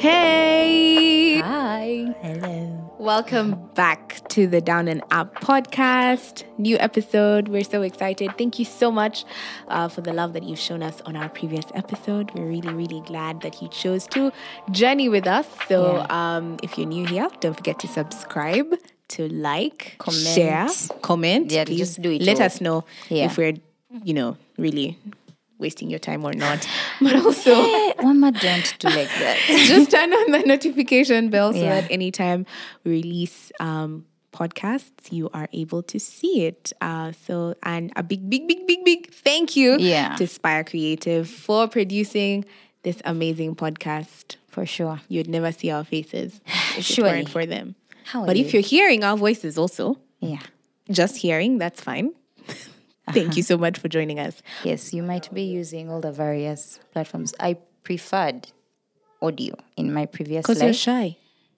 Hey! Hi. Hello. Welcome back to the Down and Up podcast. New episode. We're so excited. Thank you so much uh, for the love that you've shown us on our previous episode. We're really, really glad that you chose to journey with us. So, um, if you're new here, don't forget to subscribe, to like, Comment. share, comment. Yeah, Please just do it Let all. us know Yeah. if we're, you know, really wasting your time or not. But also, Eh, Mama, don't do like that. just turn on the notification bell so Yeah. that anytime we release um, podcasts, you are able to see it. Uh, so, and a big, big, big, big, big thank you Yeah. to Spire Creative for producing this amazing podcast. For sure. You'd never see our faces if it weren't for them. How but if you? you're hearing our voices also, Yeah. just hearing, that's fine. Thank you so much for joining us. Yes, you might be using all the various platforms. I preferred audio in my previous Because you're shy.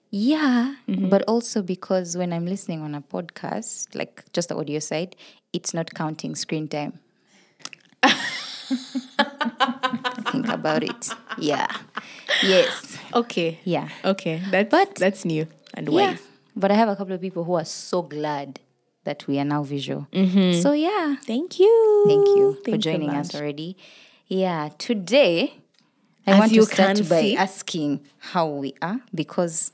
Yeah, Mm-hmm. but also because when I'm listening on a podcast, like just the audio side, it's not counting screen time. Think about it. Yeah. Yes. Okay. Yeah. Okay. That's, But- that's new and Yeah. wise. But I have a couple of people who are so glad that we are now visual. Mm-hmm. So yeah, Thank you. thank you for Thanks so joining us already. Yeah, today I As want to start by see- asking how we are because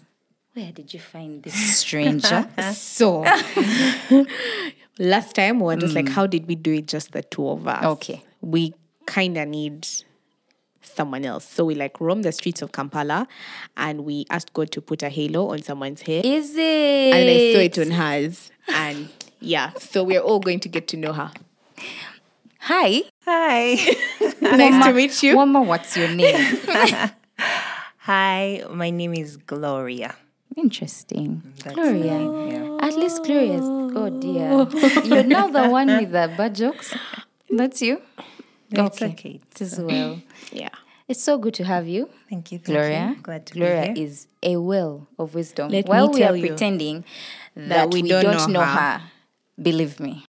where did you find this stranger? So, last time we were just like, mm. how did we do it just the two of us? Okay. We kind of need someone else. So we like roam the streets of Kampala and we asked God to put a halo on someone's head. Is it? and I saw it on hers. And yeah, so we're all going to get to know her. Hi, Hi. nice to meet you. Mama. What's your name? Hi, my name is Gloria. Interesting, That's Gloria. yeah. At least Gloria. Oh dear, you're now the one with the bad jokes. That's you. No, it's okay. It is well. Yeah. It's so good to have you. Thank you. Thank Gloria. You. Glad to Gloria be here. is a well of wisdom. Let me While we are you pretending that, we we, don't don't, know know, her. her. Believe me.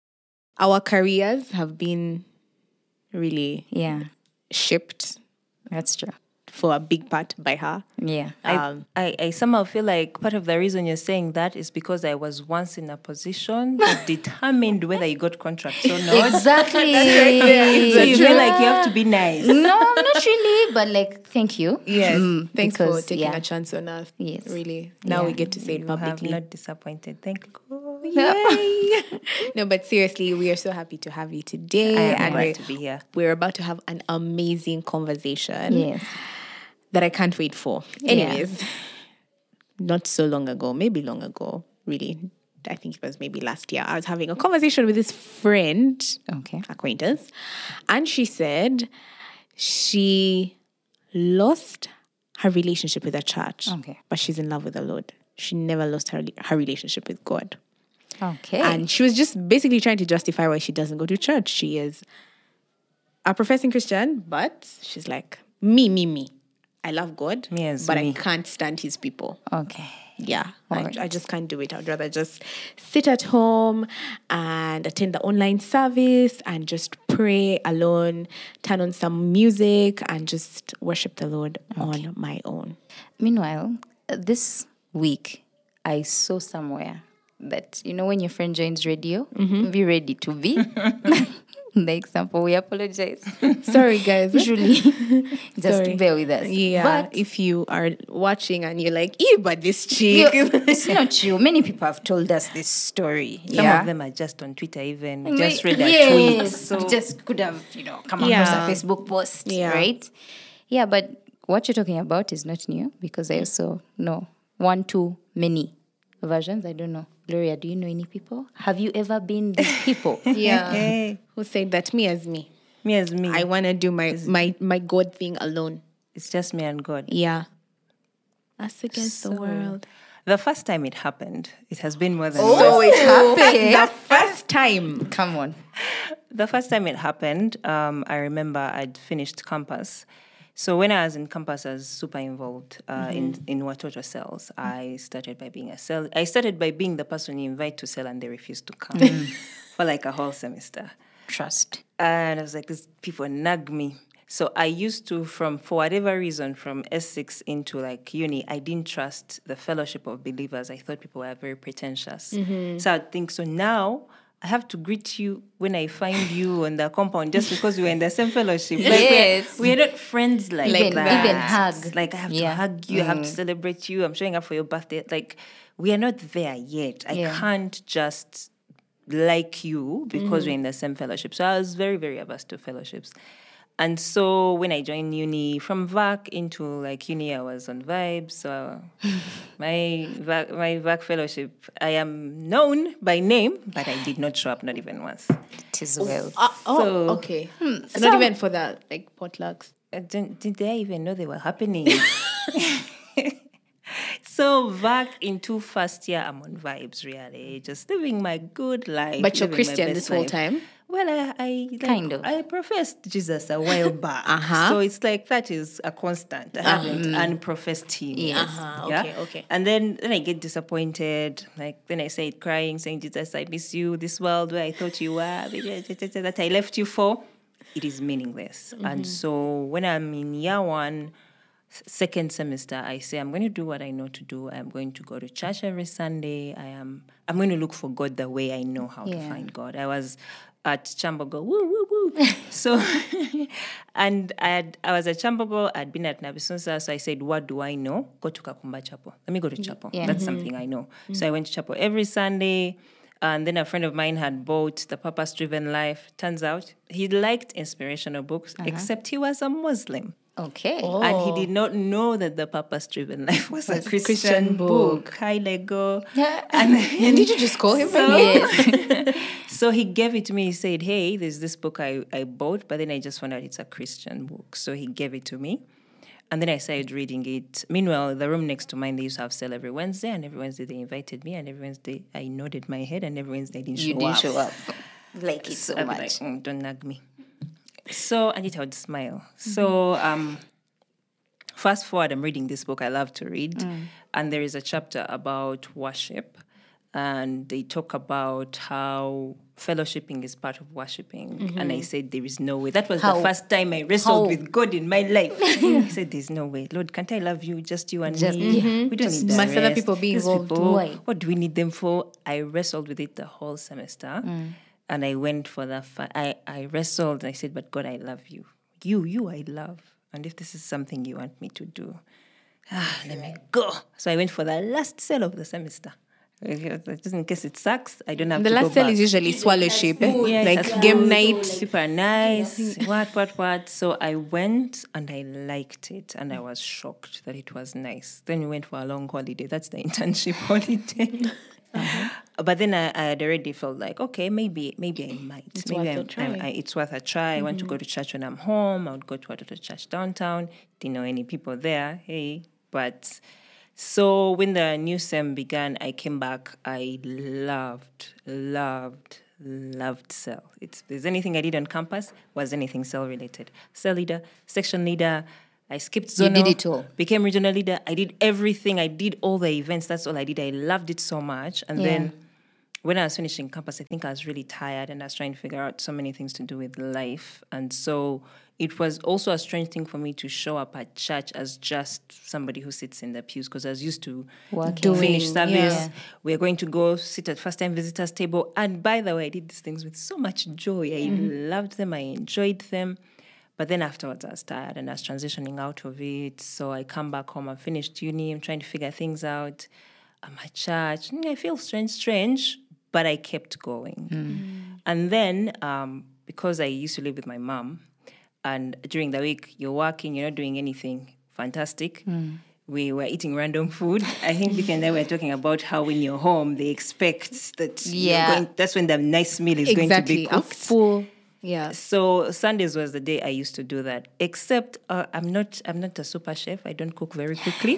Our careers have been really Yeah, shaped that's true. for a big part by her. Yeah. Um, I, I somehow feel like part of the reason you're saying that is because I was once in a position that determined whether you got contracts or not. Exactly. So you feel like you have to be nice. no, not really, but like, thank you. Yes. Mm, Thanks for taking yeah. a chance on us. Yes. Really. Now we get to say it You have publicly. not disappointed. Thank God. Yay. no, but seriously, we are so happy to have you today. I am and glad we're, to be here. we're about to have an amazing conversation Yes. that I can't wait for. Anyways, not so long ago, maybe long ago, really. I think it was maybe last year. I was having a conversation with this friend, Okay. acquaintance, and she said she lost her relationship with the church. Okay. But she's in love with the Lord. She never lost her, her relationship with God. Okay. And she was just basically trying to justify why she doesn't go to church. She is a professing Christian, but she's like, me, me, me. I love God, Me as but me. I can't stand his people. okay. Yeah, I, Alright. I just can't do it. I'd rather just sit at home and attend the online service and just pray alone, turn on some music and just worship the Lord on my own. Meanwhile, this week, I saw somewhere that, you know, when your friend joins radio, mm-hmm. be ready to be. the example, we apologize. Sorry, guys. Usually, just Sorry. bear with us. Yeah, But if you are watching and you're like, ew, but this chick. you- it's not true. Many people have told us this story. Some yeah. of them are just on Twitter, even. Just read a yes, tweet. So just could have, you know, come Yeah. across a Facebook post, Yeah. right? Yeah, but what you're talking about is not new because I also know one, two, many versions. I don't know. Gloria, do you know any people? Have you ever been these people? yeah. Hey, Who said that? Me as me. me as me. I want to do my, my, my God thing alone. it's just me and God. Yeah. Us against the world. The first time it happened, it has been more than Oh, it happened. The first time. Come on. The first time it happened, um, I remember I'd finished campus. So when I was in campus, I was super involved uh, in mm-hmm. in Watoto cells. I started by being a cell. I started by being the person you invite to cell and they refuse to come mm. for like a whole semester. Trust. And I was like, these people nag me. So I used to, from for whatever reason, from S6 into like uni, I didn't trust the fellowship of believers. I thought people were very pretentious. Mm-hmm. So I think so now. I have to greet you when I find you on the compound just because we're in the same fellowship. Like Yes. we're, we're not friends like, Like that. even hug. Like I have Yeah. to hug you, I have to mm. celebrate you. I'm showing up for your birthday. Like we are not there yet. I Yeah. can't just like you because mm. we're in the same fellowship. So I was very, very averse to fellowships. And so when I joined uni, from VAC into like uni, I was on vibes. So my VAC, my VAC fellowship, I am known by name, but I did not show up, not even once. It is well. Uh, oh, So- okay. So not even for that, like potlucks. I didn't, did they even know they were happening? so back into first year, I'm on vibes really, just living my good life. But you're Christian this whole life. time? Well, I, I like, Kind of. I professed Jesus a while back, Uh-huh. so it's like that is a constant. I haven't unprofessed him. Yes. Uh-huh, Yeah? okay, okay. And then then I get disappointed. Like then I say it crying, saying, Jesus, I miss you. This world where I thought you were, that I left you for, it is meaningless. And so when I'm in year one, second semester, I say I'm going to do what I know to do. I'm going to go to church every Sunday. I am. I'm going to look for God the way I know how to find God. I was at Kyambogo, woo woo woo. so, and I had, I was at Kyambogo. I'd been at Nabisunsa, so I said, "What do I know? Go to Kakumba Chapel. Let me go to chapel. Yeah. That's mm-hmm. something I know." Mm-hmm. So I went to chapel every Sunday. And then a friend of mine had bought The Purpose Driven Life. Turns out he liked inspirational books, uh-huh. except he was a Muslim. Okay. And he did not know that The Purpose Driven Life was a Christian, Christian book. book. Hi, Lego. Yeah. And Did you just call him? So, yes. so he gave it to me. He said, Hey, there's this book I, I bought, but then I just found out it's a Christian book. So he gave it to me. And then I started reading it. Meanwhile, the room next to mine, they used to have cell every Wednesday, and every Wednesday they invited me, and every Wednesday I nodded my head, and every Wednesday I didn't You show didn't up. show up. Like it so I'd much. like, "Mm, don't nag me. So, and it would smile. Mm-hmm. So, um, fast forward, I'm reading this book I love to read, mm. and there is a chapter about worship, and they talk about how fellowshipping is part of worshiping. And I mm-hmm. said, There is no way. That was How- the first time I wrestled how- with God in my life. I said, There's no way. Lord, can't I love you? Just you and Just- me. yeah. We don't need the must other people be involved? people, Why? what do we need them for? I wrestled with it the whole semester. Mm. And I went for that. Fi- I, I wrestled and I said, But God, I love you. You, you, I love. And if this is something you want me to do, ah, let me go. So I went for the last cell of the semester. Just in case it sucks, I don't have The to last go cell is usually swallow ship, eh? Yeah, like it's game food, night. Super nice. what, what, what? So I went and I liked it and I was shocked that it was nice. Then we went for a long holiday. That's the internship holiday. But then I, I had already felt like, okay, maybe maybe I might. It's maybe worth I'm- I'm- try. Mm-hmm. I, it's worth a try. I want to go to church when I'm home. I would go to a church downtown. Didn't know any people there. Hey, but so when the new sem began, I came back. I loved, loved, loved cell. It's, if there's anything I did on campus was anything cell related. Cell leader, section leader. I skipped You zonal. did it all. Became regional leader. I did everything. I did all the events. That's all I did. I loved it so much. And Yeah. then when I was finishing campus, I think I was really tired and I was trying to figure out so many things to do with life. And so it was also a strange thing for me to show up at church as just somebody who sits in the pews because I was used to Working. finish service. yeah. We're going to go sit at first time visitors table. And by the way, I did these things with so much joy. I loved them. I enjoyed them. But then afterwards, I was tired and I was transitioning out of it. So I come back home. I finished uni. I'm trying to figure things out. I'm at church. Mm, I feel strange, strange, but I kept going. And then, um, because I used to live with my mom, and during the week you're working, you're not doing anything fantastic. We were eating random food. I think Vicky and I were talking about how when you're home, they expect that Yeah. going, that's when the nice meal is going to Exactly. be A cooked. full. Yeah. So Sundays was the day I used to do that. Except uh, I'm not I'm not a super chef. I don't cook very quickly.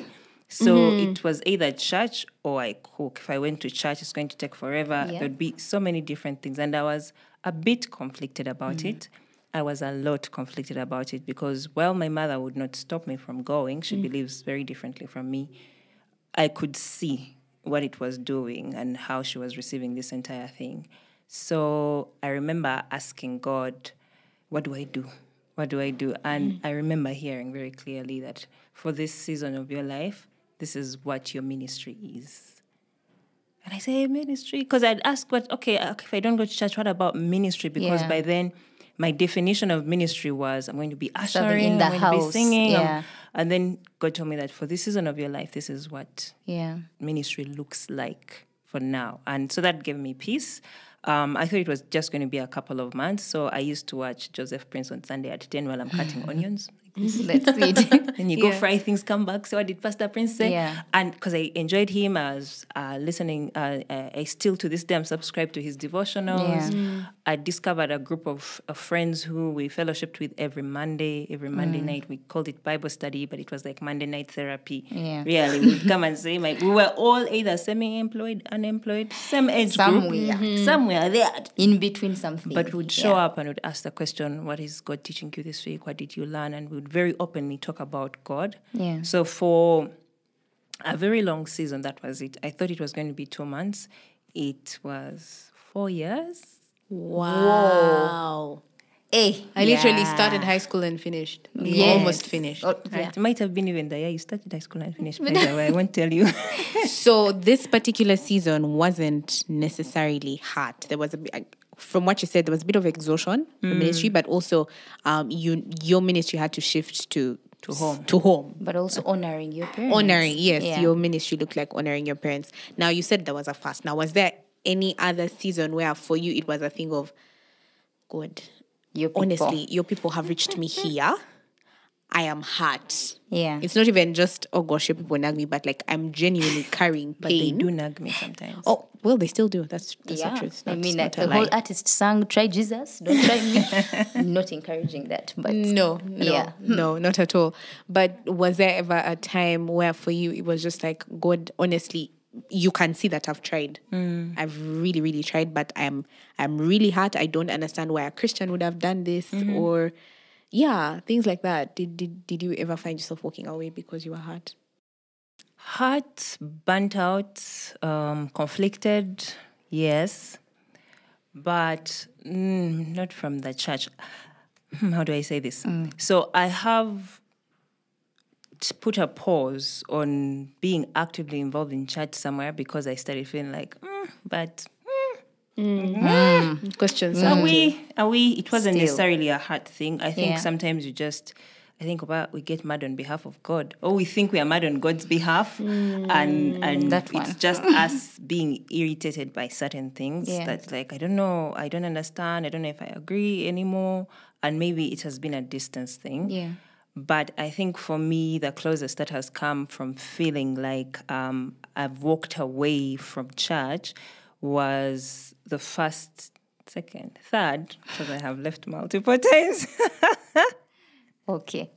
So mm-hmm. it was either church or I cook. If I went to church, it's going to take forever. Yeah. There'd be so many different things, and I was a bit conflicted about mm. it. I was a lot conflicted about it because while my mother would not stop me from going, she mm. believes very differently from me. I could see what it was doing and how she was receiving this entire thing. So I remember asking God, What do I do? what do I do? And mm. I remember hearing very clearly that for this season of your life, this is what your ministry is. And I say ministry because I'd ask what okay uh, if I don't go to church, what about ministry? Because Yeah. by then my definition of ministry was I'm going to be ushering, in the I'm going to be house, singing, um, yeah. and then God told me that for this season of your life, this is what Yeah. ministry looks like for now. And so that gave me peace. Um, I thought it was just going to be a couple of months. So I used to watch Joseph Prince on Sunday at 10 while I'm cutting onions. That's it. And you go fry things, come back. So what did Pastor Prince say? Yeah. And because I enjoyed him, I was uh, listening. Uh, uh, I still to this day am subscribed to his devotionals. Yeah. I discovered a group of, of friends who we fellowshipped with every Monday. Every Monday night, we called it Bible study, but it was like Monday night therapy. Yeah. Really, we'd come and say, my, we were all either semi-employed, unemployed, same age Somewhere. group, somewhere there. In between something. But we'd show Yeah. up and would ask the question, What is God teaching you this week? What did you learn? And we'd very openly talk about God. Yeah. So for a very long season, that was it. I thought it was going to be two months. It was four years. Wow. Hey. Eh, I literally started high school and finished. Yes. Almost finished. Oh, Right? yeah. It might have been even the year you started high school and finished. By the way, I won't tell you. So this particular season wasn't necessarily hard. There was a bit, from what you said, there was a bit of exhaustion in Mm. ministry, but also um, you your ministry had to shift to To home. To home. But also honoring your parents. Honoring, yes, Yeah. your ministry looked like honoring your parents. Now you said there was a fast. Now was there any other season where for you it was a thing of God? Your people. Honestly, your people have reached me here. I am hurt. Yeah. It's not even just oh gosh, your people nag me, but like I'm genuinely carrying But they do nag me sometimes. Oh well, they still do. That's that's yeah. the truth. I mean, like the whole artist sang, try Jesus, don't try me. Not encouraging that, but No, no, Yeah. no, not at all. But was there ever a time where for you it was just like God? Honestly, you can see that I've tried. Hmm. I've really, really tried, but I'm I'm really hurt. I don't understand why a Christian would have done this, mm-hmm. or yeah, things like that. Did did did you ever find yourself walking away because you were hurt? Hurt, burnt out, um, conflicted, yes, but mm, not from the church. Hmm, How do I say this? So I have put a pause on being actively involved in church somewhere because I started feeling like, mm, but Mm. Mm. Mm. Questions. are we? Are we? It wasn't Still. necessarily a hard thing. I think Yeah. sometimes you just, I think about we get mad on behalf of God, or we think we are mad on God's behalf, and and That it's just us being irritated by certain things. Yeah. That's like I don't know, I don't understand, I don't know if I agree anymore, and maybe it has been a distance thing. Yeah. But I think for me, the closest that has come from feeling like um, I've walked away from church was the first, second, third, because I have left multiple times. Okay.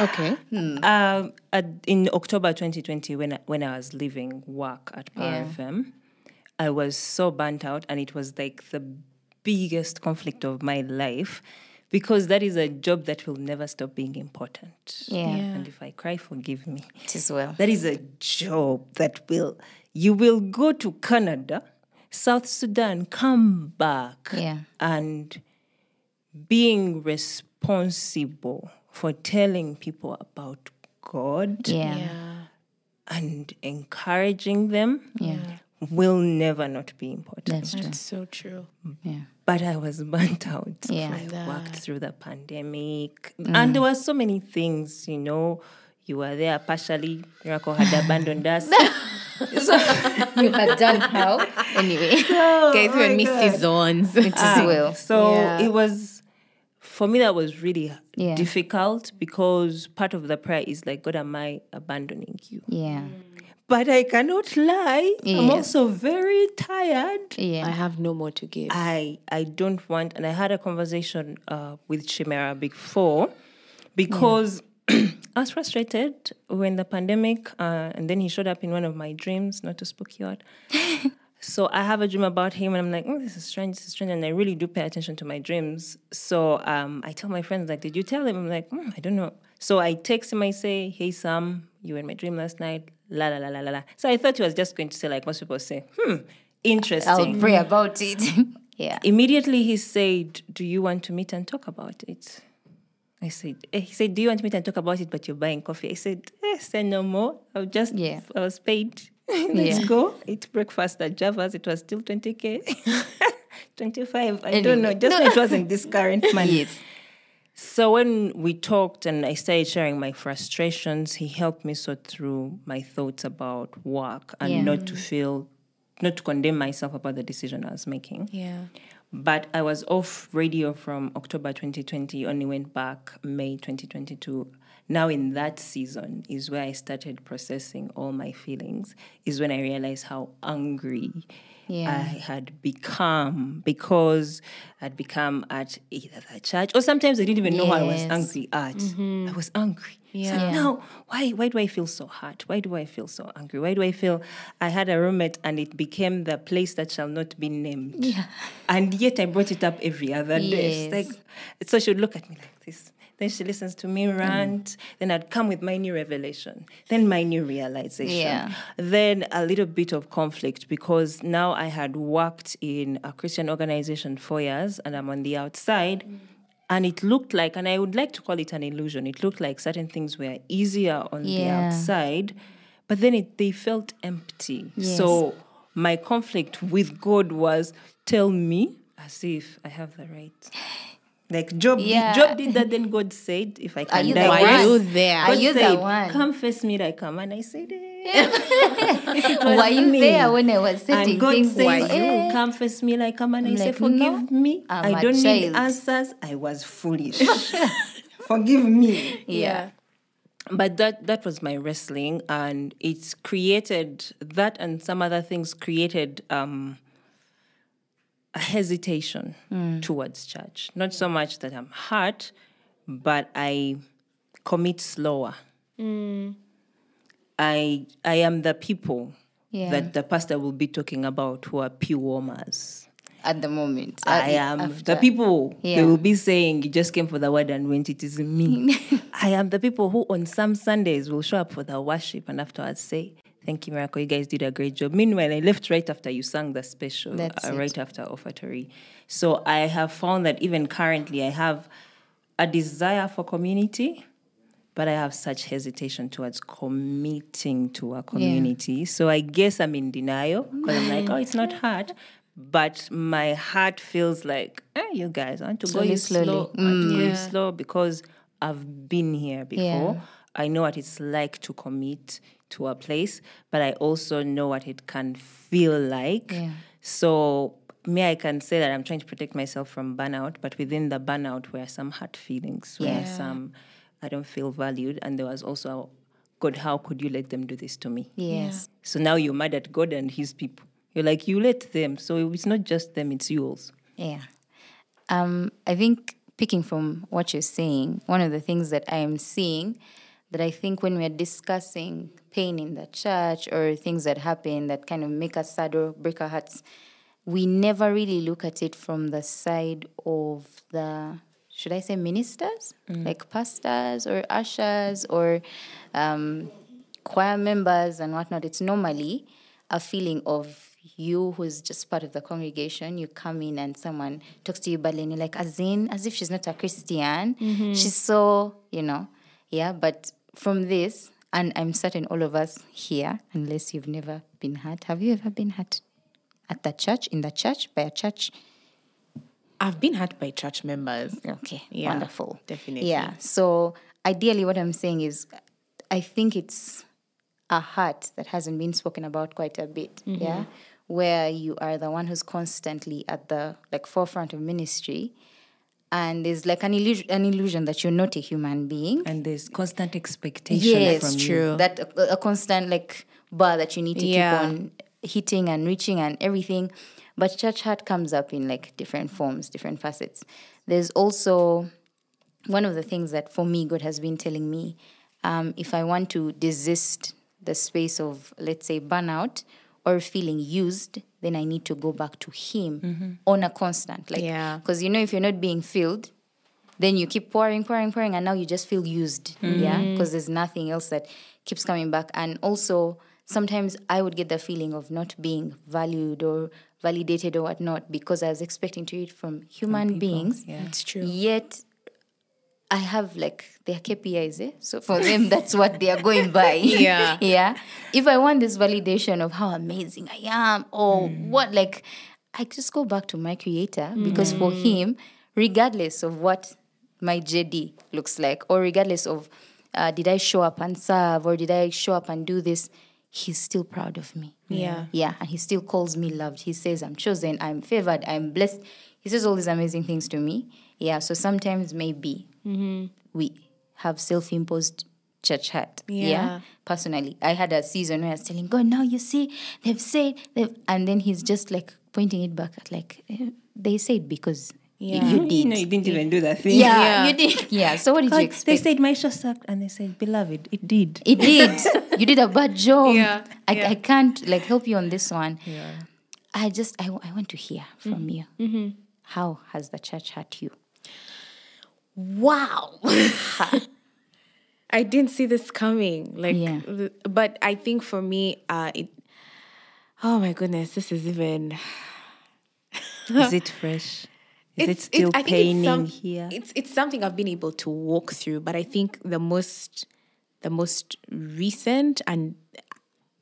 Okay. um, at, in October 2020, when I, when I was leaving work at Power Yeah. FM, I was so burnt out, and it was like the biggest conflict of my life because that is a job that will never stop being important. Yeah. And if I cry, forgive me. It is well. That is a job that will, you will go to Canada, South Sudan, come back, Yeah. and being responsible for telling people about God Yeah. and encouraging them Yeah. will never not be important. That's true. That's so true. Yeah. but I was burnt out. Yeah. I worked through the pandemic, mm. and there were so many things. You know, you were there partially. Miracle had abandoned us. You had done how? Anyway. Guys, we miss seasons. It is well. So Yeah. it was for me that was really Yeah. difficult because part of the prayer is like, God, am I abandoning you? Yeah. But I cannot lie. I'm also very tired. Yeah. I have no more to give. I I don't want, and I had a conversation uh, with Chimera before because I was frustrated when the pandemic, uh, and then he showed up in one of my dreams, not to spook you out. so I have a dream about him, and I'm like, oh, this is strange, this is strange, and I really do pay attention to my dreams. So um, I tell my friends, like, did you tell him? I'm like, "Hmm, I don't know. So I text him, I say, hey Sam, you were in my dream last night. La la la la la la. So I thought he was just going to say, like most people say, hmm, interesting I'll pray about it. yeah. immediately he said, Do you want to meet and talk about it? I said, eh, he said, do you want me to talk about it, but you're buying coffee? I said, eh, say no more. I was just, Yeah. I was paid. Let's Yeah. go. Eat breakfast at Java's. It was still 20K. 25. I Anyway. don't know. Just know it wasn't this current money. Yes. So when we talked and I started sharing my frustrations, he helped me sort through my thoughts about work and Yeah. not to feel, not to condemn myself about the decision I was making. Yeah. But I was off radio from October 2020, only went back May 2022. Now, in that season, is where I started processing all my feelings, is when I realized how angry Yeah. I had become because I'd become at either the church or sometimes I didn't even know what mm-hmm. I was angry at. I was angry. Yeah. Yeah. now, why, why do I feel so hurt? Why do I feel so angry? Why do I feel I had a roommate and it became the place that shall not be named? Yeah. And yet I brought it up every other day. She's Yes. like, so she'd look at me like this. Then she listens to me mm. rant. Then I'd come with my new revelation. Then my new realization. Yeah. Then a little bit of conflict because now I had worked in a Christian organization for years and I'm on the outside. Mm. And it looked like, and I would like to call it an illusion, it looked like certain things were easier on the outside, but then it, they felt empty. Yes. So my conflict with God was tell me as if I have the right. Like Job, Yeah. did, Job did that. Then God said, "If I can you the? Are you there? Are God you the one? Come face me like a man. I said, eh. It was Were you me. there when I was setting And God things? says, Eh. you come face me like a man. I I'm say, like, forgive no, me. I'm I a don't need child." answers. I was foolish. forgive me. Yeah. But that that was my wrestling, and it's created that and some other things created um, a hesitation mm. towards church. Not so much that I'm hurt, but I commit slower. Mm. I I am the people Yeah. that the pastor will be talking about who are pew warmers. At the moment. I am after. the people Yeah. they will be saying you just came for the word and went. It is me. I am the people who on some Sundays will show up for the worship and afterwards say, "Thank you, Miracle. You guys did a great job." Meanwhile, I left right after you sang the special, uh, right after offertory. So I have found that even currently, I have a desire for community. But I have such hesitation towards committing to a community. So I guess I'm in denial because I'm like, oh, it's not hard. But my heart feels like, eh, you guys, I want to Slowly, go you slowly. slow. I want to go Yeah. slow because I've been here before. Yeah. I know what it's like to commit to a place, but I also know what it can feel like. Yeah. So me, I can say that I'm trying to protect myself from burnout, but within the burnout were some hurt feelings, where Yeah. some I don't feel valued, and there was also, God, how could you let them do this to me? Yes. So now you're mad at God and His people. You're like, you let them. So it's not just them; it's yours. Yeah. Um, I think picking from what you're saying, one of the things that I am seeing that I think when we're discussing pain in the church or things that happen that kind of make us sad or break our hearts, we never really look at it from the side of the should I say ministers, like pastors or ushers or um, choir members and whatnot. It's normally a feeling of you who's just part of the congregation. You come in and someone talks to you badly and you're like, as in, as if she's not a Christian. She's so, you know, yeah. But from this, and I'm certain all of us here, unless you've never been hurt, have you ever been hurt at the church, in the church, by a church? I've been hurt by church members. Okay, Yeah, wonderful. definitely. Yeah. So ideally, what I'm saying is, I think it's a hurt that hasn't been spoken about quite a bit. Mm-hmm. Yeah, where you are the one who's constantly at the like forefront of ministry, and there's like an illusion, an illusion that you're not a human being. And there's constant expectation Yes, from you. true. That a, a constant like bar that you need to Yeah. keep on hitting and reaching and everything. But church hurt comes up in like different forms, different facets. There's also one of the things that for me God has been telling me, um, if I want to desist the space of let's say burnout or feeling used, then I need to go back to Him mm-hmm. on a constant, like Yeah. because you know if you're not being filled, then you keep pouring, pouring, pouring, and now you just feel used. Mm-hmm. Yeah, because there's nothing else that keeps coming back. And also, sometimes I would get the feeling of not being valued or validated or whatnot because I was expecting to it from human beings. yeah. It's true. Yet, I have like their KPIs, eh? So for them, that's what they are going by. Yeah. yeah. If I want this validation of how amazing I am or Mm. what, like, I just go back to my creator because for Mm. him, regardless of what my JD looks like, or regardless of uh, did I show up and serve or did I show up and do this, he's still proud of me. Yeah. Yeah. And he still calls me loved. He says, I'm chosen, I'm favored, I'm blessed. He says all these amazing things to me. Yeah. So sometimes maybe Mm-hmm. we have self imposed church hurt. Yeah. Personally, I had a season where I was telling God, now you see, they've said, they've, and then he's just like pointing it back at like, eh, they said because Yeah. you did. No, you didn't even do that thing. yeah, Yeah. you did. Yeah. So what did God, you expect? they expect? said Maisha sucked, and they said, "Beloved, it did." it did. you did a bad job. Yeah, I, yeah. I can't like help you on this one. Yeah. I just I, I want to hear from Mm-hmm. you. How has the church hurt you? Wow. I didn't see this coming. Like, Yeah. but I think for me, uh, it. Oh my goodness, this is even. Is it fresh? Is it still I think paining some- here? It's it's something I've been able to walk through, but I think the most the most recent and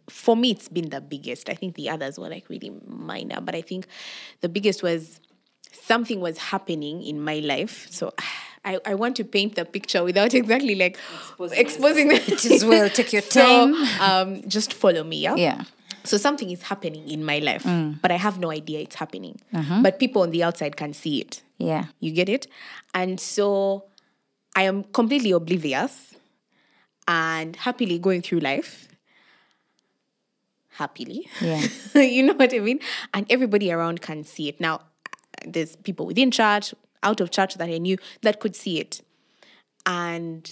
for me it's been the biggest. I think the others were like really minor, but I think the biggest was something was happening in my life. So I, I want to paint the picture without exactly like exposing, the It is well, take your So, time. um, just follow me, yeah? Yeah. So something is happening in my life, Mm. but I have no idea it's happening. Uh-huh. But people on the outside can see it. Yeah. You get it? And so I am completely oblivious and happily going through life. Happily. Yeah. you know what I mean? And everybody around can see it. Now, there's people within church, out of church that I knew that could see it. And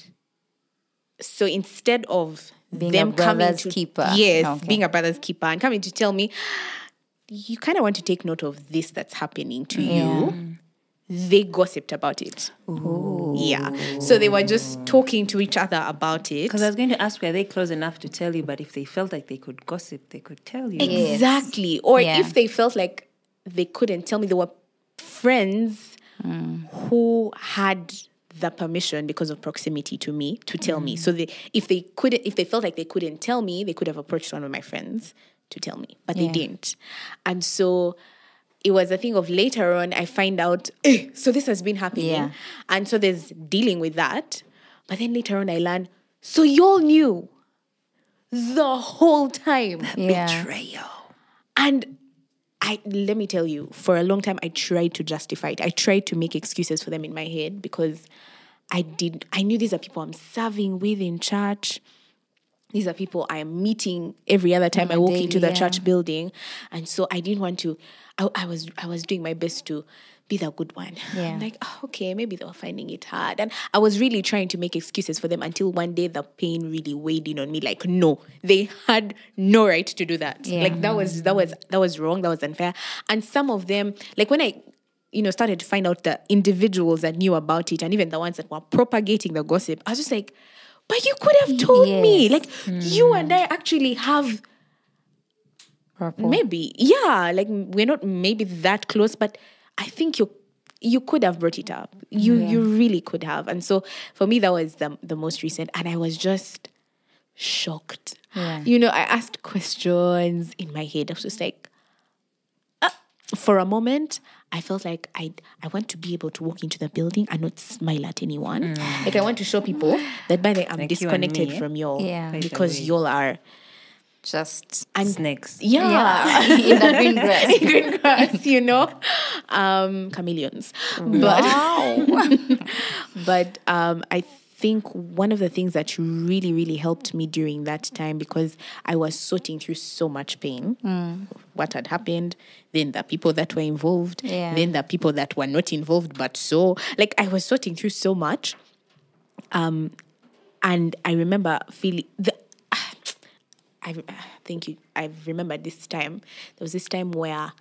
so instead of Being a them coming to keeper. yes, Okay. being a brother's keeper and coming to tell me, you kind of want to take note of this that's happening to you. They gossiped about it. Yeah. So they were just talking to each other about it. Because I was going to ask, were they close enough to tell you? But if they felt like they could gossip, they could tell you. Yes. Exactly. Or Yeah. if they felt like they couldn't tell me, they were friends who had the permission because of proximity to me to tell me. So they, if they couldn't, if they felt like they couldn't tell me, they could have approached one of my friends to tell me, but they didn't. And so it was a thing of later on, I find out, eh, so this has been happening. Yeah. And so there's dealing with that. But then later on, I learned, so y'all knew the whole time. Yeah. Betrayal. And I let me tell you, for a long time I tried to justify it. I tried to make excuses for them in my head because I did I knew these are people I'm serving with in church. These are people I am meeting every other time I walk daily, into the yeah. church building. And so I didn't want to I, I was I was doing my best to be the good one. Yeah. Like, oh, okay, maybe they were finding it hard. And I was really trying to make excuses for them until one day the pain really weighed in on me. Like, no, they had no right to do that. Yeah. Like that was that was that was wrong, that was unfair. And some of them, like when I you know, started to find out the individuals that knew about it and even the ones that were propagating the gossip, I was just like, but you could have told me. Yes. Like you and I actually have Rapport. maybe yeah like we're not maybe that close but i think you you could have brought it up you you really could have and so for me that was the, the most recent and i was just shocked Yeah. you know i asked questions in my head i was just like ah. for a moment i felt like i i want to be able to walk into the building and not smile at anyone like i want to show people that by the way i'm Like you disconnected me, eh? from y'all Yeah. Because y'all are Just and Snakes. yeah, yeah. in the green grass. in green grass, you know, um, chameleons. But but um, I think one of the things that really really helped me during that time because I was sorting through so much pain, what had happened, then the people that were involved, Yeah. then the people that were not involved, but so like I was sorting through so much. Um, and I remember feeling the. I think you. I remember this time. There was this time where,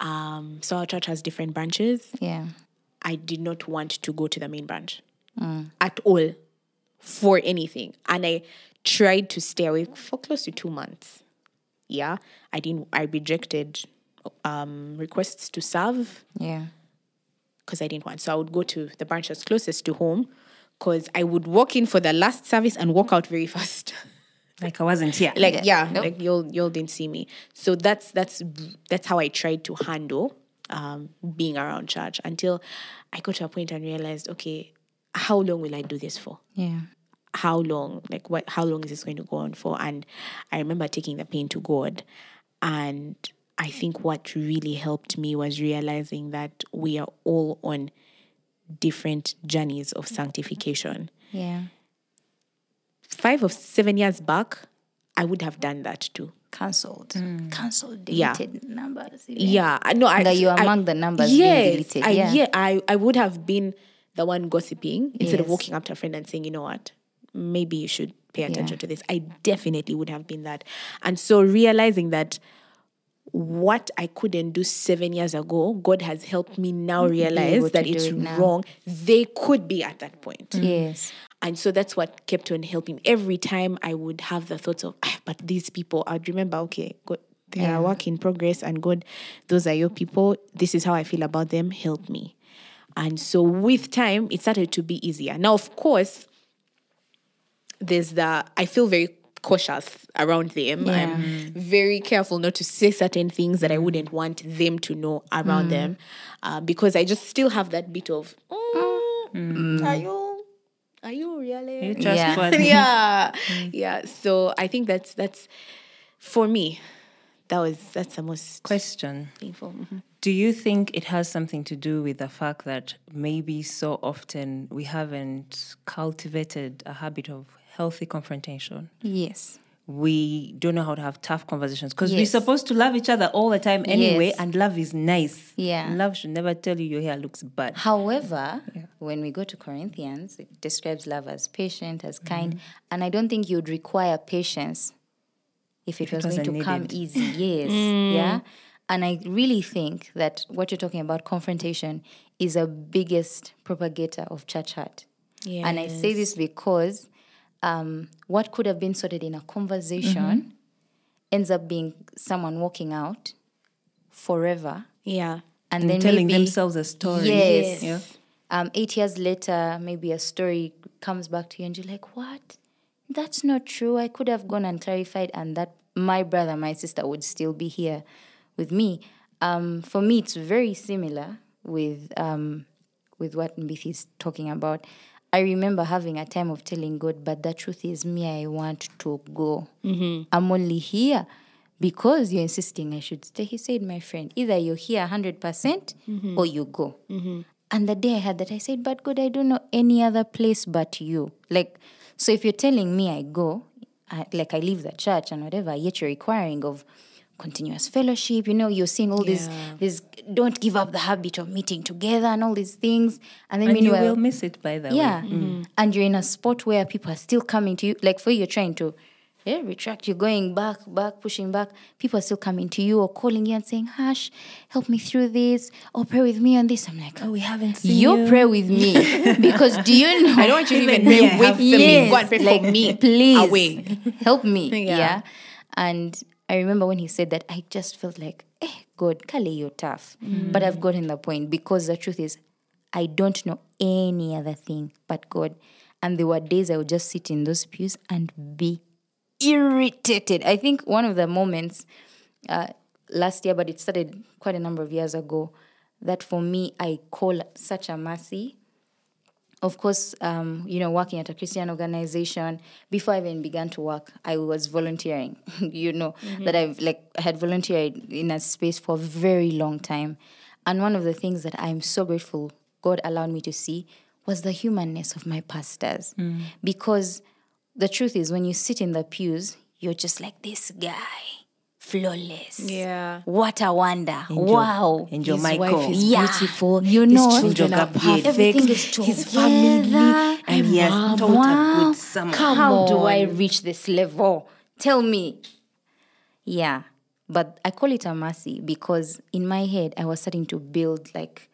um, so our church has different branches. Yeah. I did not want to go to the main branch at all for anything, and I tried to stay away for close to two months. Yeah, I didn't. I rejected um, requests to serve Yeah. because I didn't want. So I would go to the branches closest to home, because I would walk in for the last service and walk out very fast. Like I wasn't here. like yeah, like you'll you'll didn't see me. So that's that's that's how I tried to handle um, being around church until I got to a point and realized, okay, how long will I do this for? Yeah. how long like what how long is this going to go on for and i remember taking the pain to god and i think what really helped me was realizing that we are all on different journeys of sanctification Yeah. Five or seven years back i would have done that too Cancelled. Hmm. Cancelled. Yeah. Deleted numbers. yeah I no I, That you're I- among the numbers being yes, deleted, I, yeah. yeah I, I would have been the one gossiping instead of walking up to a friend and saying you know what maybe you should pay attention to this i definitely would have been that and so realizing that what i couldn't do seven years ago god has helped me now mm-hmm. realize that it's it wrong they could be at that point Yes. And so that's what kept on helping. Every time I would have the thoughts of, ah, but these people, I'd remember, okay, God, they are work in progress, and God, those are your people. This is how I feel about them. Help me. And so with time, it started to be easier. Now, of course, there's the, I feel very cautious around them. I'm very careful not to say certain things that I wouldn't want them to know around them uh, because I just still have that bit of, "Mm, are you, are you really? You Yeah. trustworthy. yeah yeah so i think that's that's for me that was that's the most Question. painful Mhm. Do you think it has something to do with the fact that maybe so often we haven't cultivated a habit of healthy confrontation? Yes. We don't know how to have tough conversations because we're supposed to love each other all the time anyway, Yes. and love is nice. Yeah. Love should never tell you your hair looks bad. However, when we go to Corinthians, it describes love as patient, as kind, and I don't think you'd require patience if it was going wasn't to come easy. Yes, mm. yeah. And I really think that what you're talking about, confrontation, is a biggest propagator of church hurt. And I say this because um, what could have been sorted in a conversation ends up being someone walking out forever yeah and, And then telling maybe, themselves a story. Yes. Yeah. Um, eight years later, maybe a story comes back to you, and you're like, "What? That's not true. I could have gone and clarified, and that my brother, my sister would still be here with me." Um, for me, it's very similar with um, with what Mbithi is talking about. I remember having a time of telling God, but the truth is, me, I want to go. Mm-hmm. I'm only here because you're insisting I should stay. He said, my friend, either you're here 100% mm-hmm. or you go. Mm-hmm. And the day I had that, I said, but God, I don't know any other place but you. Like, so if you're telling me I go, I, like I leave the church and whatever, yet you're requiring of continuous fellowship, you know, you're seeing all these, this, don't give up the habit of meeting together and all these things. And then And you will miss it by the yeah. way. And you're in a spot where people are still coming to you. Like for you, you're trying to yeah, retract, you're going back, back, pushing back. People are still coming to you or calling you and saying, Hush, help me through this, or pray with me on this. I'm like, Oh, we haven't seen you you. pray with me. because do you know? i don't want you to even Even pray me, I with me them Yes, go and pray like, for me please away help me. Yeah. yeah. And I remember when he said that, I just felt like, eh, God, Kale, you're tough. But I've gotten the point because the truth is, I don't know any other thing but God. And there were days I would just sit in those pews and be irritated. I think one of the moments uh, last year, but it started quite a number of years ago, that for me, I call such a mercy of course, um, you know, working at a Christian organization, before I even began to work, I was volunteering. you know, that I've like I had volunteered in a space for a very long time. And one of the things that I'm so grateful God allowed me to see was the humanness of my pastors. Because the truth is when you sit in the pews, you're just like this guy, flawless. Yeah. What a wonder. wow. Angel His Michael. wife is Yeah. beautiful. You know, His know, children are Everything perfect. is His family And he has Mom, taught a good summer. Come How do. I reach this level? Tell me. Yeah. But I call it a mercy because in my head, I was starting to build like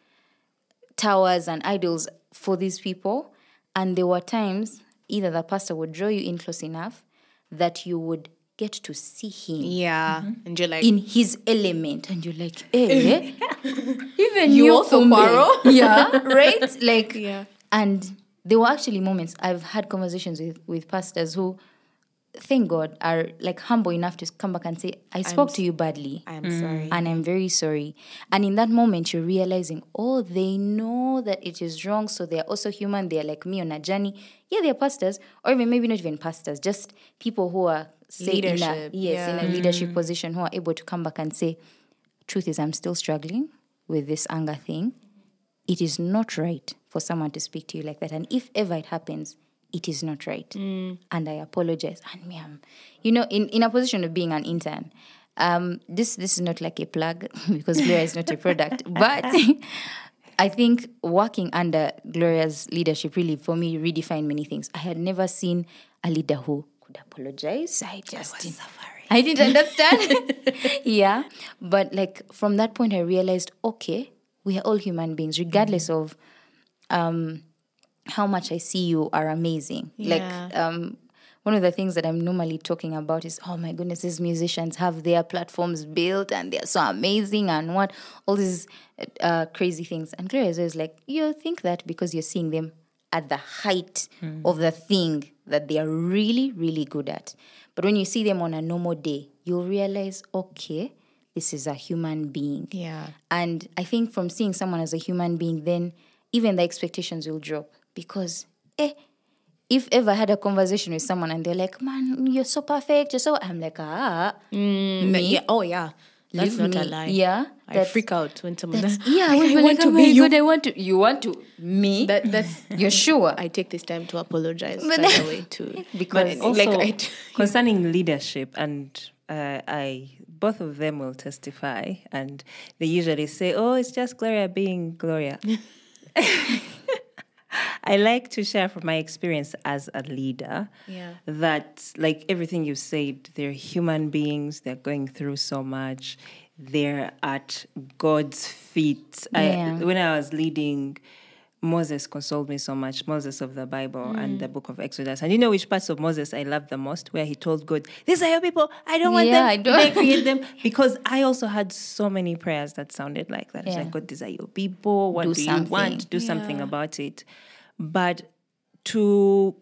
towers and idols for these people. And there were times either the pastor would draw you in close enough that you would get to see him yeah and you're like in his element. And you're like, eh? Even You you also Kumbe. quarrel? Yeah, right? Like, Yeah. and there were actually moments I've had conversations with, with pastors who, thank God, are like humble enough to come back and say, I spoke to you badly. I am sorry. and I'm very sorry. And in that moment, you're realizing, oh, they know that it is wrong. So they're also human. They're like me on a journey. Yeah, they're pastors, or even maybe not even pastors, just people who are say in a, Leadership, yes, in yeah. a leadership mm. position who are able to come back and say, truth is, I'm still struggling with this anger thing. It is not right for someone to speak to you like that. And if ever it happens, it is not right. And I apologize. And me, I'm, you know, in, in a position of being an intern, um, this this is not like a plug because Gloria is not a product, but I think working under Gloria's leadership really, for me, redefined many things. I had never seen a leader who could apologize. I just didn't, I didn't understand. yeah, but like from that point, I realized, okay, we are all human beings, regardless of um, how much I see you are amazing. Like um, one of the things that I'm normally talking about is, oh my goodness, these musicians have their platforms built and they're so amazing and what all these uh, crazy things. And Gloria is always like, you think that because you're seeing them at the height of the thing that they are really, really good at. But when you see them on a normal day, you'll realize, okay, this is a human being. Yeah. And I think from seeing someone as a human being, then even the expectations will drop because, eh, if ever I had a conversation with someone and they're like, man, you're so perfect, you're so, I'm like, ah, Me? Yeah. Oh, yeah. That's leave not a me. lie. Yeah. I that's- freak out when someone that's- does. Yeah, I, when I want like, to oh be you. God, I want to, you want to, me? That, that's. you're sure? I take this time to apologize, But by the way, too. because also like, I d- concerning leadership and uh, I both of them will testify and they usually say oh it's just Gloria being Gloria I like to share from my experience as a leader Yeah. that like everything you said they're human beings they're going through so much they're at God's feet Yeah. I, when I was leading Moses consoled me so much, Moses of the Bible and the mm. book of Exodus. And you know which parts of Moses I love the most? Where he told God, These are your people. I don't want Yeah, them. I don't- create them? Because I also had so many prayers that sounded like that. It's Yeah. like, God, these are your people. What Do do, you want? Do something about it. But to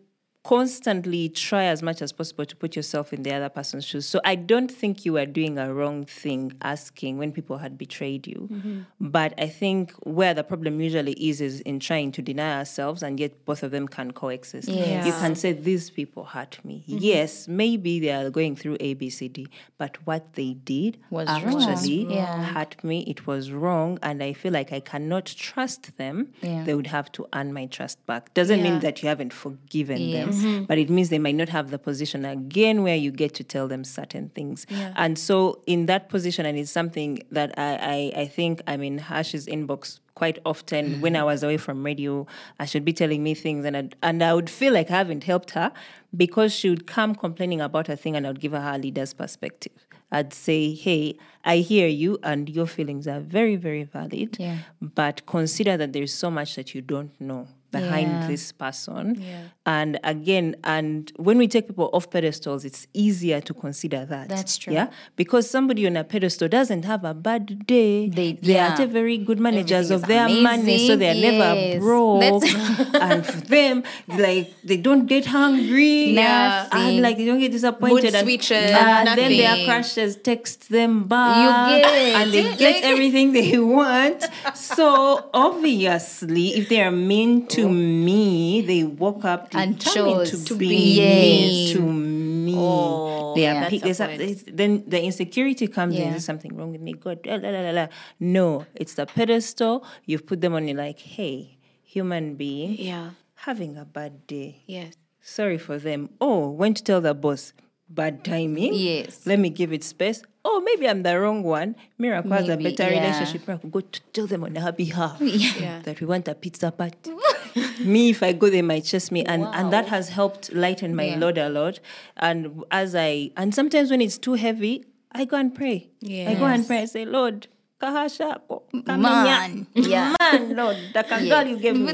constantly try as much as possible to put yourself in the other person's shoes. So I don't think you were doing a wrong thing asking when people had betrayed you. Mm-hmm. But I think where the problem usually is is in trying to deny ourselves and yet both of them can coexist. Yes. You can say these people hurt me. Yes, maybe they are going through A B C D, but what they did Was actually wrong. Yeah. hurt me. It was wrong and I feel like I cannot trust them. Yeah. They would have to earn my trust back. Doesn't Yeah. mean that you haven't forgiven Yes. Them, mm-hmm. but it means they might not have the position again where you get to tell them certain things. Yeah. And so, in that position, and it's something that I, I, I think I'm in Hash's inbox quite often when mm-hmm. I was away from radio. Uh, I should be telling me things, and I'd, and I would feel like I haven't helped her because she would come complaining about a thing, and I would give her her leader's perspective. I'd say, "Hey, I hear you, and your feelings are very, very valid. Yeah. But consider that there's so much that you don't know behind Yeah. this person. Yeah. And again, and when we take people off pedestals, it's easier to consider that. That's true. Yeah, because somebody on a pedestal doesn't have a bad day. They- they yeah. are very good managers of their money, so they're Yes. never broke. And for them, like they don't get hungry. Yeah. and like they don't get disappointed. and, switches, and then their nothing. crushes text them back, and they get Like- everything they want. So obviously, if they are mean to me, they woke up And chose to, to be be mean. to me. Oh, they are yeah. pick- That's a there's a- then the insecurity comes in. There's something wrong with me. God, la, la, la, la, la. no, it's the pedestal. You've put them on. You're like, hey, human being, Yeah. having a bad day. Yes. Sorry for them. Oh, went to tell the boss. Bad timing. Yes. Let me give it space. Oh, maybe I'm the wrong one. Miracle has a better yeah. relationship. Miracle go to tell them on her behalf Yeah. that we want a pizza party. me, if I go, they might chase me, and and that has helped lighten my Yeah. load a lot. And as I and sometimes when it's too heavy, I go and pray. I go and pray. I say, Lord. kahasha oh, Man, kamenya. yeah. man, Lord, the girl you gave me,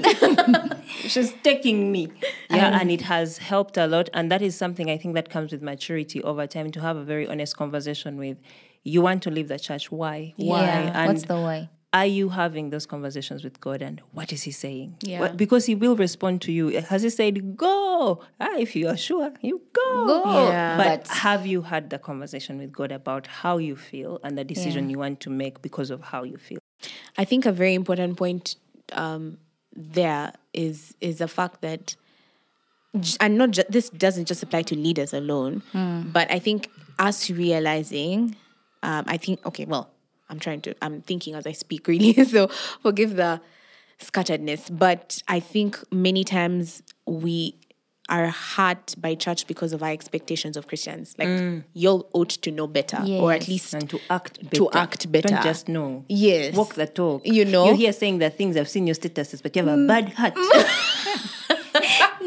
she's taking me. Yeah, and it has helped a lot, and that is something I think that comes with maturity over time to have a very honest conversation with. You want to leave the church? Why? Why? Yeah. And What's the why? Are you having those conversations with God and what is He saying? Yeah. What- because He will respond to you. Has He said, go? Ah, if you are sure, you go. Go. Yeah. But, But- have you had the conversation with God about how you feel and the decision you want to make because of how you feel? I think a very important point um, there is is the fact that, j- and not ju- this doesn't just apply to leaders alone, but I think us realizing, um, I think okay, well, I'm trying to, I'm thinking as I speak, really. so forgive the scatteredness, but I think many times we are hurt by church because of our expectations of Christians. Like mm. y'all ought to know better, or at least And to act better. To act better. Don't just know. Yes. Walk the talk. You know? You're here saying the things I've seen your statuses, but you have a mm. bad heart. Mm.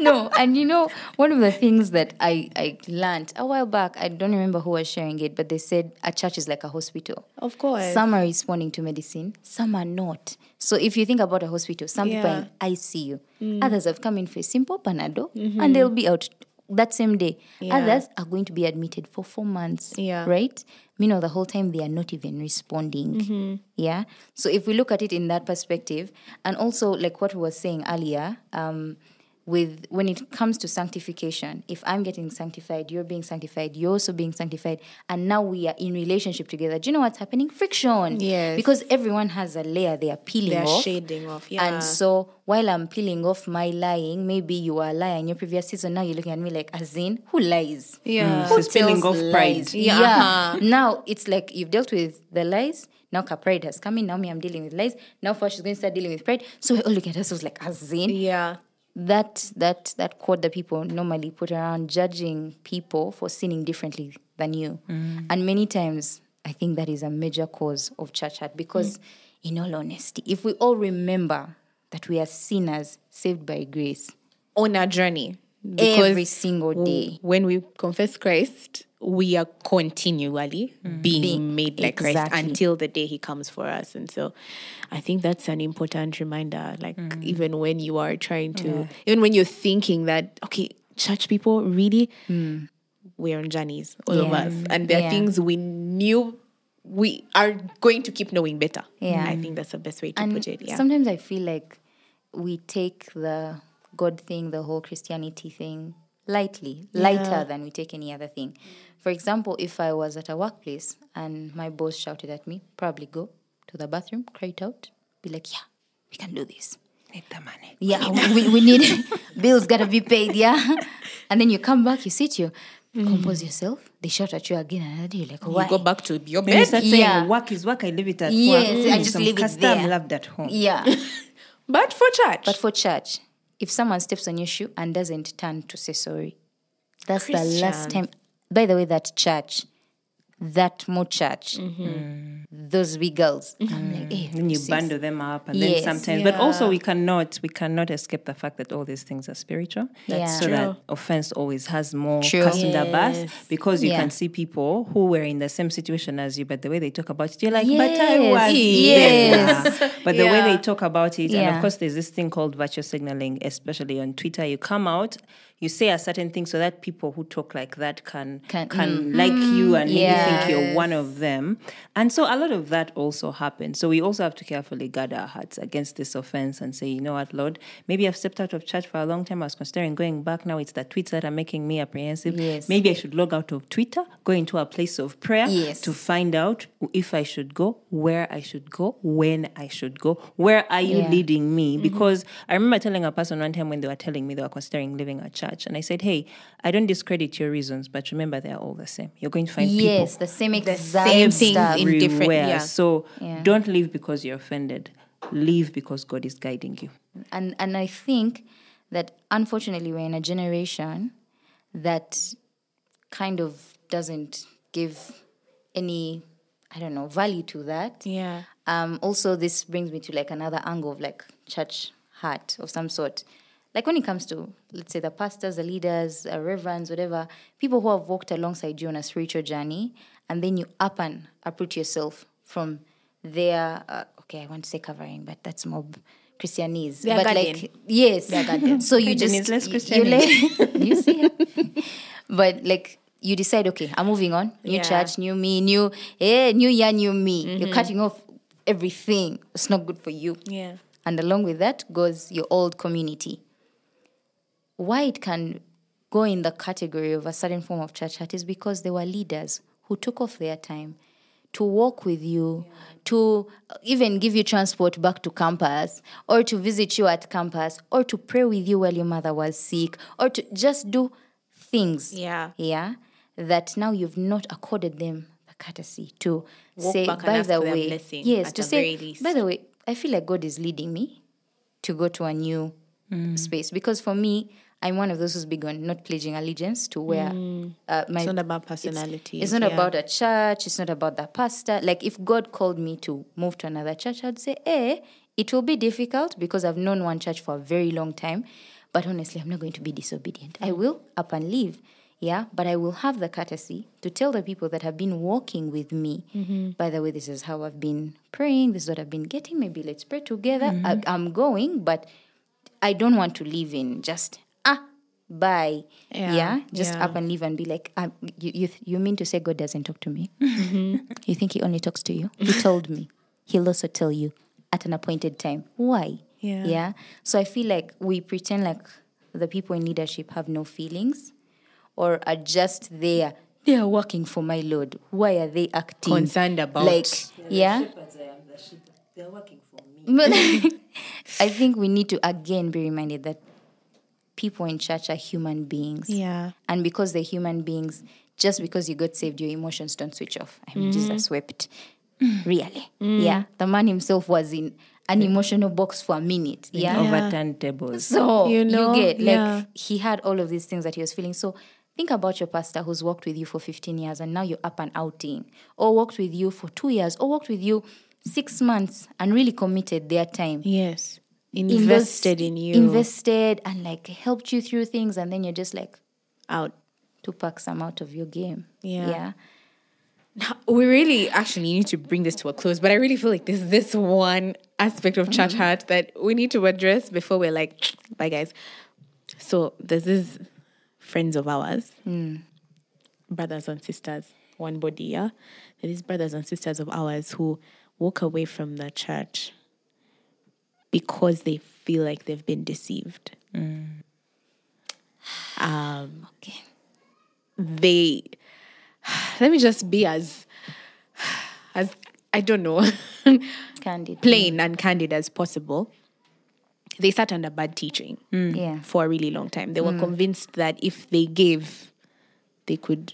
no, and you know, one of the things that I, I learned a while back, I don't remember who was sharing it, but they said a church is like a hospital. Of course. Some are responding to medicine, some are not. So if you think about a hospital, some people are in ICU, mm. others have come in for a simple panado, mm-hmm. and they'll be out that same day. Yeah. Others are going to be admitted for four months. Yeah. Right? Meanwhile, the whole time they are not even responding. Mm-hmm. Yeah. So if we look at it in that perspective, and also like what we were saying earlier, um, with when it comes to sanctification, if I'm getting sanctified, you're being sanctified, you're also being sanctified, and now we are in relationship together. Do you know what's happening? Friction. Yes. Because everyone has a layer they are peeling They're off. shading off, yeah. And so while I'm peeling off my lying, maybe you are lying your previous season. Now you're looking at me like, Azin, who lies? Yeah. Who She's peeling tells off pride. Yeah, Yeah. uh-huh. Now it's like you've dealt with the lies. Now her pride has come in. Now me, I'm dealing with lies. Now first she's going to start dealing with pride. So we're all looking at ourselves like, Azin Yeah. That that that quote that people normally put around judging people for sinning differently than you mm. and many times i think that is a major cause of church hurt because mm. in all honesty if we all remember that we are sinners saved by grace On our journey. Every single day When we confess Christ, we are continually being, Being- made like Christ until the day He comes for us. And so I think that's an important reminder. Like, mm. even when you are trying to, even when you're thinking that, okay, church people, really, mm. we're on journeys, all of us. And there are things we knew we are going to keep knowing better. Yeah. I think that's the best way to and put it. Yeah. sometimes i feel like we take the god thing the whole christianity thing lightly lighter than we take any other thing for example if i was at a workplace and my boss shouted at me probably go to the bathroom cry it out be like yeah we can do this Need the money. yeah we, we need bills gotta be paid yeah and then you come back you sit you compose yourself they shout at you again and you're like why you go back to your bed. saying, Yeah. work is work, I leave it at Yes, work. I Mm, just leave it there. loved at home. yeah But for church. But for church, if someone steps on your shoe and doesn't turn to say sorry, that's the last time. By the way, that church, that more church, mm-hmm. mm. those big girls. I'm like, mm. eh, Then you sis. bundle them up, and Yes. then sometimes, but also we cannot we cannot escape the fact that all these things are spiritual. That's so that offense always has more True. cast in the bus Yes. because you Yeah. can see people who were in the same situation as you, but the way they talk about it, you're like, but I Yes. was Yes. there. But the way they talk about it, and of course, there's this thing called virtue signaling, especially on Twitter. You come out. You say a certain thing so that people who talk like that can Can- can, mm. like you and maybe think you're mm, one of them. And so a lot of that also happens. So we also have to carefully guard our hearts against this offense and say, you know what, Lord, maybe I've stepped out of church for a long time. I was considering going back. Now it's the tweets that are making me apprehensive. Yes. Maybe I should log out of Twitter, go into a place of prayer Yes. to find out if I should go, where I should go, when I should go, where are you Yeah. leading me? Mm-hmm. Because I remember telling a person one time when they were telling me they were considering leaving a church, and I said, hey, I don't discredit your reasons, but remember they're all the same. You're going to find people Yes, the same exact same things in different- yeah. So Yeah. don't leave because you're offended. Leave because God is guiding you. and and I think that unfortunately we're in a generation that kind of doesn't give any I don't know value to that. Yeah. Um, also, this brings me to like another angle of like church hurt of some sort. Like when it comes to, let's say, the pastors, the leaders, uh, reverends, whatever, people who have walked alongside you on a spiritual journey, and then you up and uproot yourself from their, uh, okay, I want to say covering, but that's more Christianese. Their but guardian. like, yes. so you just, you- like, you see? but like, you decide, okay, I'm moving on. New Yeah. church, new me, new, eh, new year, new me. You're cutting off everything. It's not good for you. Yeah. And along with that goes your old community. Why it can go in the category of a certain form of church hurt is because there were leaders who took off their time to walk with you, to even give you transport back to campus, or to visit you at campus, or to pray with you while your mother was sick, or to just do things. Yeah. Yeah. That now you've not accorded them the courtesy to Walk say, by the way, yes, at to the say, very least. by the way, I feel like God is leading me to go to a new mm. space because for me, I'm one of those who's big on not pledging allegiance to where uh, my. It's not about personality. It's, not yeah. about a church. It's not about the pastor. Like if God called me to move to another church, I'd say, eh, it will be difficult because I've known one church for a very long time. But honestly, I'm not going to be disobedient. I will up and leave. Yeah, but I will have the courtesy to tell the people that have been walking with me. By the way, this is how I've been praying. This is what I've been getting. Maybe let's pray together. I, I'm going, but I don't want to live in just bye. Yeah, Yeah, just yeah. up and leave and be like, um, you, you you mean to say God doesn't talk to me? You think He only talks to you? He told me. He'll also tell you at an appointed time. Why? Yeah. Yeah. So I feel like we pretend like the people in leadership have no feelings, or are just there. They are working for my Lord. Why are they acting Concerned about- like yeah? They're working for me. But I think we need to again be reminded that people in church are human beings. Yeah. And because they're human beings, just because you got saved, your emotions don't switch off. I mean, mm. Jesus wept. Mm, really? Mm. Yeah. The man himself was in an emotional box for a minute. Yeah. Overturned tables. So You you, know, get like yeah. he had all of these things that he was feeling. So think about your pastor who's worked with you for 15 years and now you're up and outing, or worked with you for two years, or worked with you six months and really committed their time. Yes. Invest- Invested in you. Invested and like helped you through things and then you're just like out. to pack some out of your game. Yeah. Yeah. Now, we really actually need to bring this to a close, but I really feel like there's this one aspect of church hurt mm-hmm. that we need to address before we're like, bye guys. So there's this friends of ours, mm. brothers and sisters, one body, yeah. These brothers and sisters of ours who walk away from the church because they feel like they've been deceived. Um, Okay. they let me just be as as I don't know Candid. plain and candid as possible. They sat under bad teaching Yeah. for a really long time. They were convinced that if they gave, they could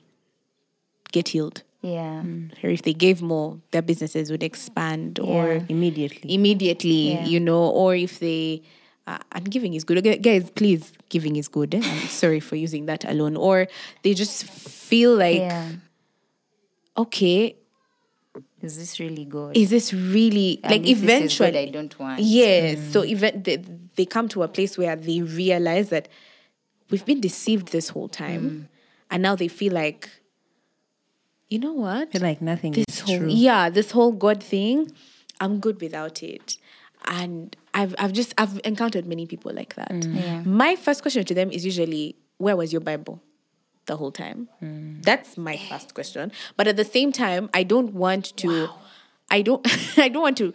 get healed. Yeah. Mm. Or if they gave more, their businesses would expand or Yeah. Immediately. immediately, Yeah. you know, or if they uh, and giving is good. Okay, guys, please, giving is good. I'm sorry for using that alone. Or they just feel like, yeah. okay, Is this really good? is this really And like if this is good, eventually? I don't want. Yes. Mm. So even they, they come to a place where they realize that we've been deceived this whole time, mm. and now they feel like, you know what? feel like nothing this is whole true. yeah this whole god thing i'm good without it. And i've i've just i've encountered many people like that. Mm. Yeah. my first question to them is usually where was your bible the whole time? Mm. That's my first question. But at the same time i don't want to i don't i don't want to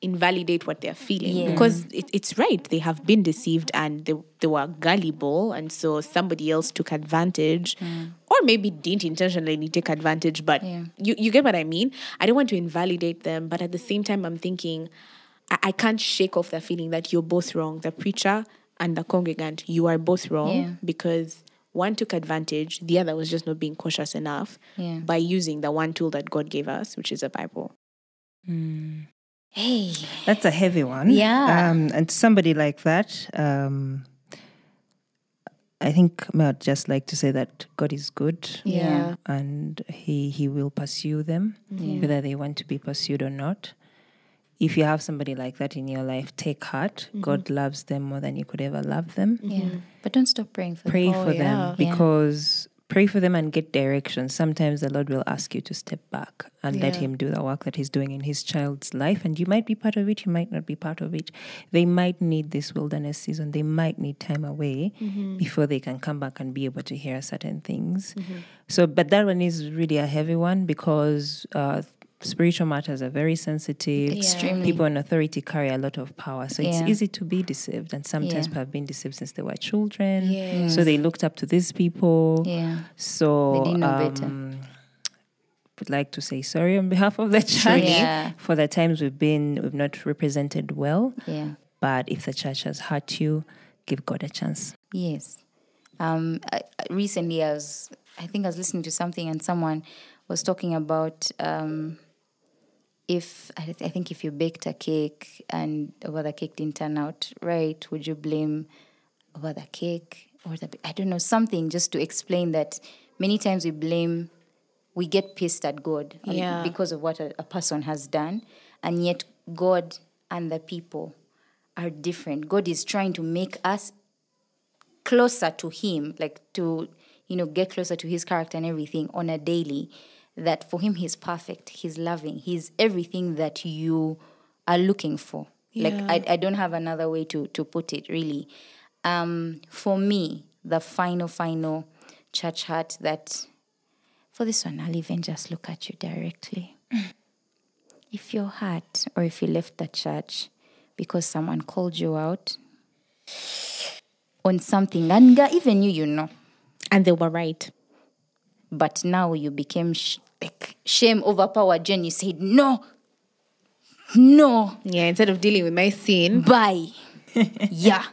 invalidate what they're feeling Yeah. because it, it's right they have been deceived and they, they were gullible and so somebody else took advantage mm. or maybe didn't intentionally take advantage but Yeah. you, you get what I mean? I don't want to invalidate them, but at the same time, I'm thinking I, I can't shake off the feeling that you're both wrong. The preacher and the congregant, you are both wrong Yeah. because one took advantage, the other was just not being cautious enough Yeah. by using the one tool that God gave us, which is a Bible. Hmm. Hey. That's a heavy one. Yeah. Um, and somebody like that, um, I think I would just like to say that God is good. Yeah. And he, he will pursue them, whether they want to be pursued or not. If you have somebody like that in your life, take heart. God loves them more than you could ever love them. Yeah. But don't stop praying for Pray them. Oh, for yeah. them Yeah. because pray for them and get direction. Sometimes the Lord will ask you to step back and let Him do the work that He's doing in His child's life. And you might be part of it, you might not be part of it. They might need this wilderness season, they might need time away before they can come back and be able to hear certain things. So, but that one is really a heavy one because uh, spiritual matters are very sensitive. Extremely. People in authority carry a lot of power. So it's Yeah. easy to be deceived. And sometimes Yeah. people have been deceived since they were children. Yes. So they looked up to these people. Yeah. So They didn't know better. um, would like to say sorry on behalf of the church Yeah. for the times we've been we've not represented well. Yeah. But if the church has hurt you, give God a chance. Yes. Um, I- recently, I was, I think I was listening to something, and someone was talking about um, if I, th- I think if you baked a cake and over the cake didn't turn out right, would you blame over the cake or the I don't know something just to explain that many times we blame, we get pissed at God um, Yeah. because of what a, a person has done, and yet God and the people are different. God is trying to make us closer to him like to you know get closer to his character and everything on a daily that for him he's perfect. He's loving. He's everything that you are looking for. Like I, I don't have another way to to put it really. Um for me the final final church hurt that for this one i'll even just look at you directly. If you're hurt or if you left the church because someone called you out on something and even you you know. And they were right. but now you became sh- shame overpowered you and you said no no Yeah, instead of dealing with my sin bye yeah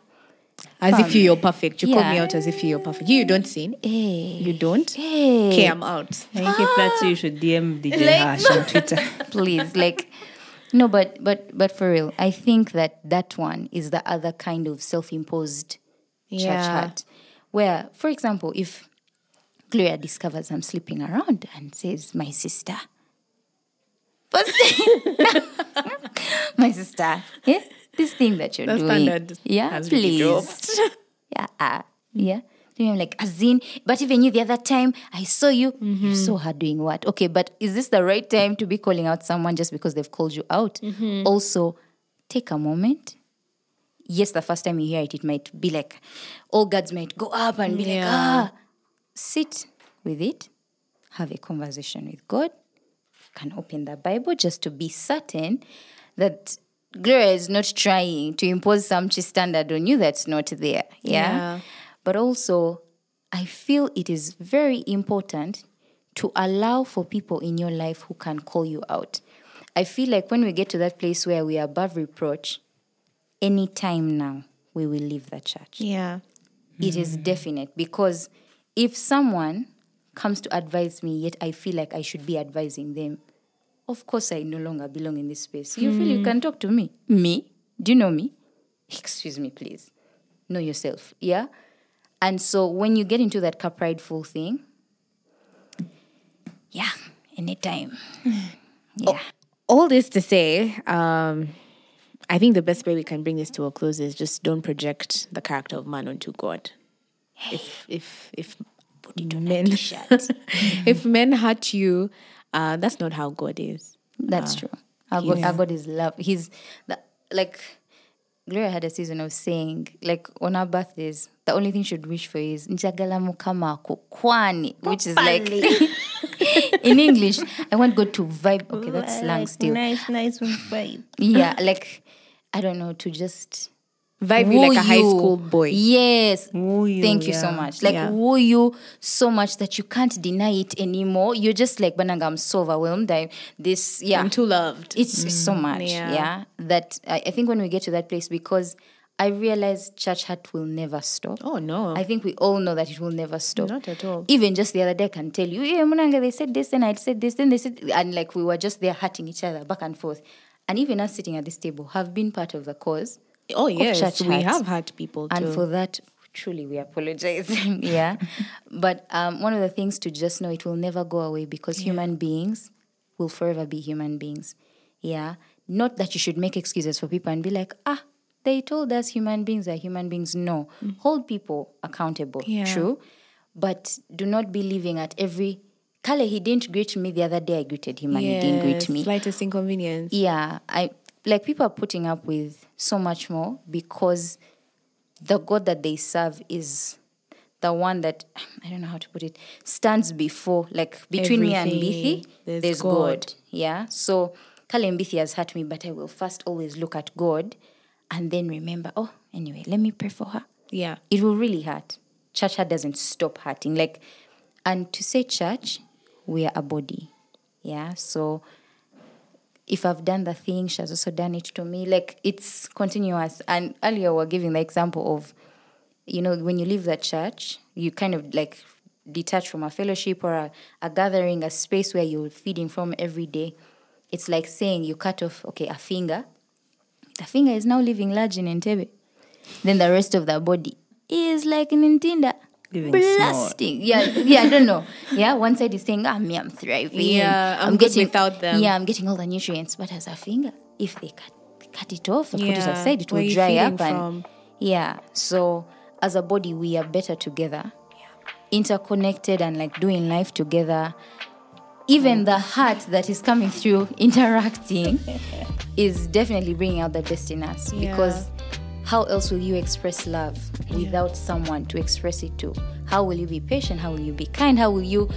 as if you're perfect, you call me out as if you're perfect. You, you don't sin. hey You don't. hey Okay, I'm out. I think if that's you, you should DM DJ Like- Hash on Twitter. please like no but but but for real i think that that one is the other kind of self-imposed church Yeah. hurt where for example if gloria discovers i'm sleeping around and says my sister first my sister yeah this thing that you're The doing yeah please yeah uh, yeah then I'm like, Azin, but even you the other time, I saw you. Mm-hmm. You saw her doing what? Okay, but is this the right time to be calling out someone just because they've called you out? Mm-hmm. Also, take a moment. Yes, the first time you hear it, it might be like all guards might go up and be like, ah, sit with it, have a conversation with God, can open the Bible just to be certain that Gloria is not trying to impose some standard on you that's not there. Yeah. Yeah. But also, I feel it is very important to allow for people in your life who can call you out. I feel like when we get to that place where we are above reproach, any time now we will leave the church. Yeah. It is definite because if someone comes to advise me, yet I feel like I should be advising them, of course I no longer belong in this space. You feel you can talk to me. Me? Do you know me? Excuse me, please. Know yourself. Yeah? And so when you get into that car prideful thing, yeah, anytime. Yeah. all this to say, um, I think the best way we can bring this to a close is just don't project the character of man onto God. If if if men if men hurt you, uh, that's not how God is. That's true. Our God, our God is love. He's the, like Gloria had a season of saying, like on our birthdays, the only thing she'd wish for is njagala mukama kukwani, which is like in English, I want God to vibe. Okay, that's slang still. Nice, nice vibe. Yeah, like I don't know to just Vibe you woo like a high school boy. Yes. You, Thank you so much. Like Yeah. woo you so much that you can't deny it anymore. You're just like Bananga, I'm so overwhelmed. I this yeah. I'm too loved. It's so mm. much, yeah. yeah. that I, I think when we get to that place, because I realize church hurt will never stop. Oh no. I think we all know that it will never stop. Not at all. Even just the other day, I can tell you, yeah, Munanga, they said this, and I said this, then they said, and like we were just there hurting each other back and forth. And even us sitting at this table have been part of the cause. Oh yes, we have hurt people too. And for that, truly, we apologize. yeah. But um, one of the things to just know it will never go away because human beings will forever be human beings. Yeah. Not that you should make excuses for people and be like, ah, they told us human beings are human beings. No. Hold people accountable. Mm. Yeah. True. But do not be living at every. Kale, he didn't greet me the other day. I greeted him and he didn't greet me. Slightest inconvenience. Yeah, I like people are putting up with so much more because the God that they serve is the one that I don't know how to put it stands before like between me and Everything. Bithi There's there's, God. God. Yeah. So Kale and Bithi has hurt me, but I will first always look at God and then remember, oh, anyway, let me pray for her. Yeah. It will really hurt. Church hurt doesn't stop hurting. Like and to say church, we are a body. Yeah. So if I've done the thing, she has also done it to me. Like it's continuous. And earlier we were giving the example of, you know, when you leave the church, you kind of like detach from a fellowship or a, a gathering, a space where you're feeding from every day. It's like saying you cut off, okay, a finger. The finger is now living large in Entebbe. Then the rest of the body is like in Ntinda. Living Blasting. Yeah, yeah, I don't know. Yeah, one side is saying, ah, me, I'm thriving. Yeah, I'm getting without them. Yeah, I'm getting all the nutrients. But as a finger, if they cut, cut it off or put it Yeah, aside, it where will dry up. And from? yeah, so as a body, we are better together, interconnected and like doing life together. Even the heart that is coming through interacting is definitely bringing out the best in us Yeah. because how else will you express love without someone to express it to? How will you be patient? How will you be kind? How will you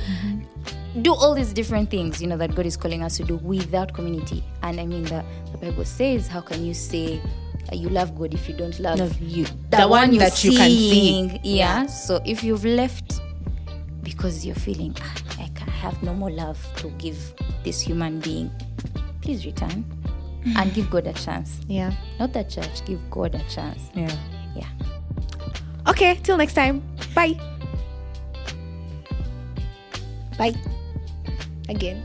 do all these different things, you know, that God is calling us to do without community? And I mean, the, the Bible says, how can you say uh, you love God if you don't love, you. the, The one you're that you can see. seeing? Yeah. So if you've left because you're feeling, ah, I can have no more love to give this human being, please return and give God a chance. Yeah. Not the church, give God a chance. Yeah. Yeah. Okay, till next time. Bye. Bye. Again.